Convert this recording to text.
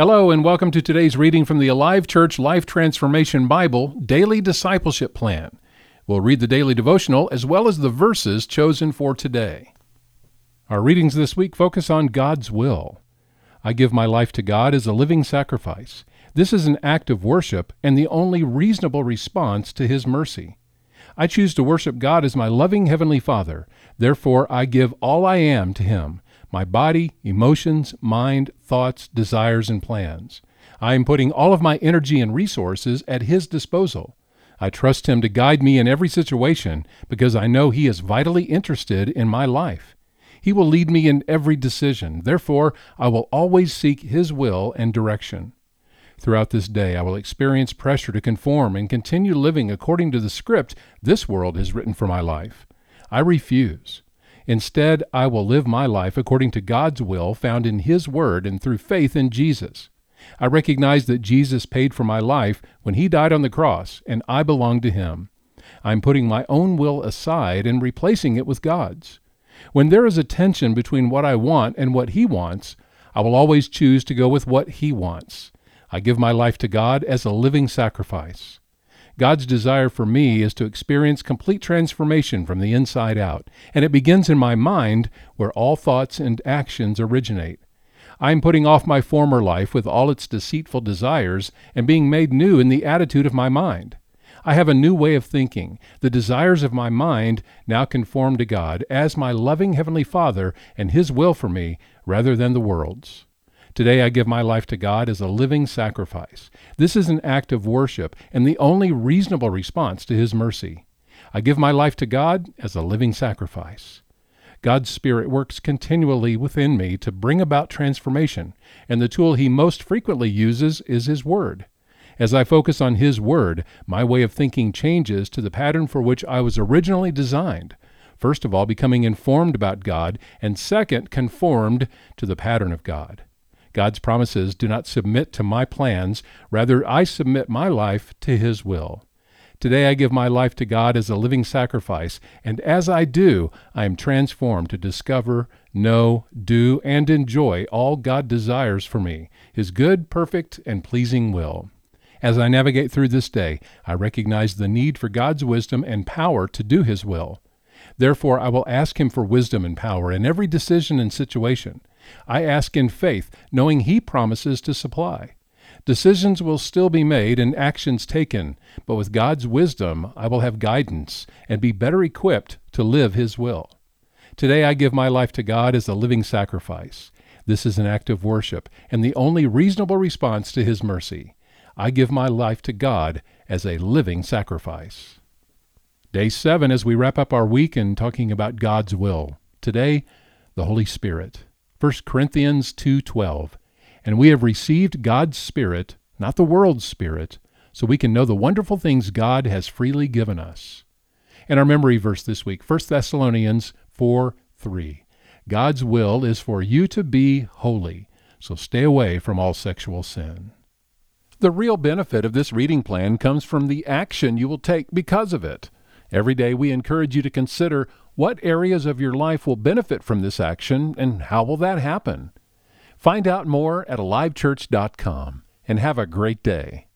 Hello, and welcome to today's reading from the Alive Church Life Transformation Bible Daily Discipleship Plan. We'll read the daily devotional as well as the verses chosen for today. Our readings this week focus on God's will. I give my life to God as a living sacrifice. This is an act of worship and the only reasonable response to His mercy. I choose to worship God as my loving Heavenly Father. Therefore, I give all I am to Him my body, emotions, mind, thoughts, desires, and plans. I am putting all of my energy and resources at His disposal. I trust Him to guide me in every situation because I know He is vitally interested in my life. He will lead me in every decision. Therefore, I will always seek His will and direction. Throughout this day, I will experience pressure to conform and continue living according to the script this world has written for my life. I refuse. Instead, I will live my life according to God's will found in His Word and through faith in Jesus. I recognize that Jesus paid for my life when He died on the cross, and I belong to Him. I'm putting my own will aside and replacing it with God's. When there is a tension between what I want and what He wants, I will always choose to go with what He wants. I give my life to God as a living sacrifice. God's desire for me is to experience complete transformation from the inside out, and it begins in my mind where all thoughts and actions originate. I am putting off my former life with all its deceitful desires and being made new in the attitude of my mind. I have a new way of thinking. The desires of my mind now conform to God as my loving Heavenly Father and His will for me rather than the world's. Today I give my life to God as a living sacrifice. This is an act of worship and the only reasonable response to His mercy. I give my life to God as a living sacrifice. God's Spirit works continually within me to bring about transformation, and the tool He most frequently uses is His Word. As I focus on His Word, my way of thinking changes to the pattern for which I was originally designed. First of all, becoming informed about God, and second, conformed to the pattern of God. God's promises do not submit to my plans, rather, I submit my life to His will. Today I give my life to God as a living sacrifice, and as I do, I am transformed to discover, know, do, and enjoy all God desires for me, His good, perfect, and pleasing will. As I navigate through this day, I recognize the need for God's wisdom and power to do His will. Therefore, I will ask Him for wisdom and power in every decision and situation. I ask in faith, knowing He promises to supply. Decisions will still be made and actions taken, but with God's wisdom I will have guidance and be better equipped to live His will. Today I give my life to God as a living sacrifice. This is an act of worship and the only reasonable response to His mercy. I give my life to God as a living sacrifice. Day 7 as we wrap up our week in talking about God's will. Today, the Holy Spirit. 1 Corinthians 2:12. And we have received God's spirit, not the world's spirit, so we can know the wonderful things God has freely given us. And our memory verse this week, 1 Thessalonians 4:3. God's will is for you to be holy, so stay away from all sexual sin. The real benefit of this reading plan comes from the action you will take because of it. Every day we encourage you to consider what areas of your life will benefit from this action and how will that happen? Find out more at alivechurch.com and have a great day.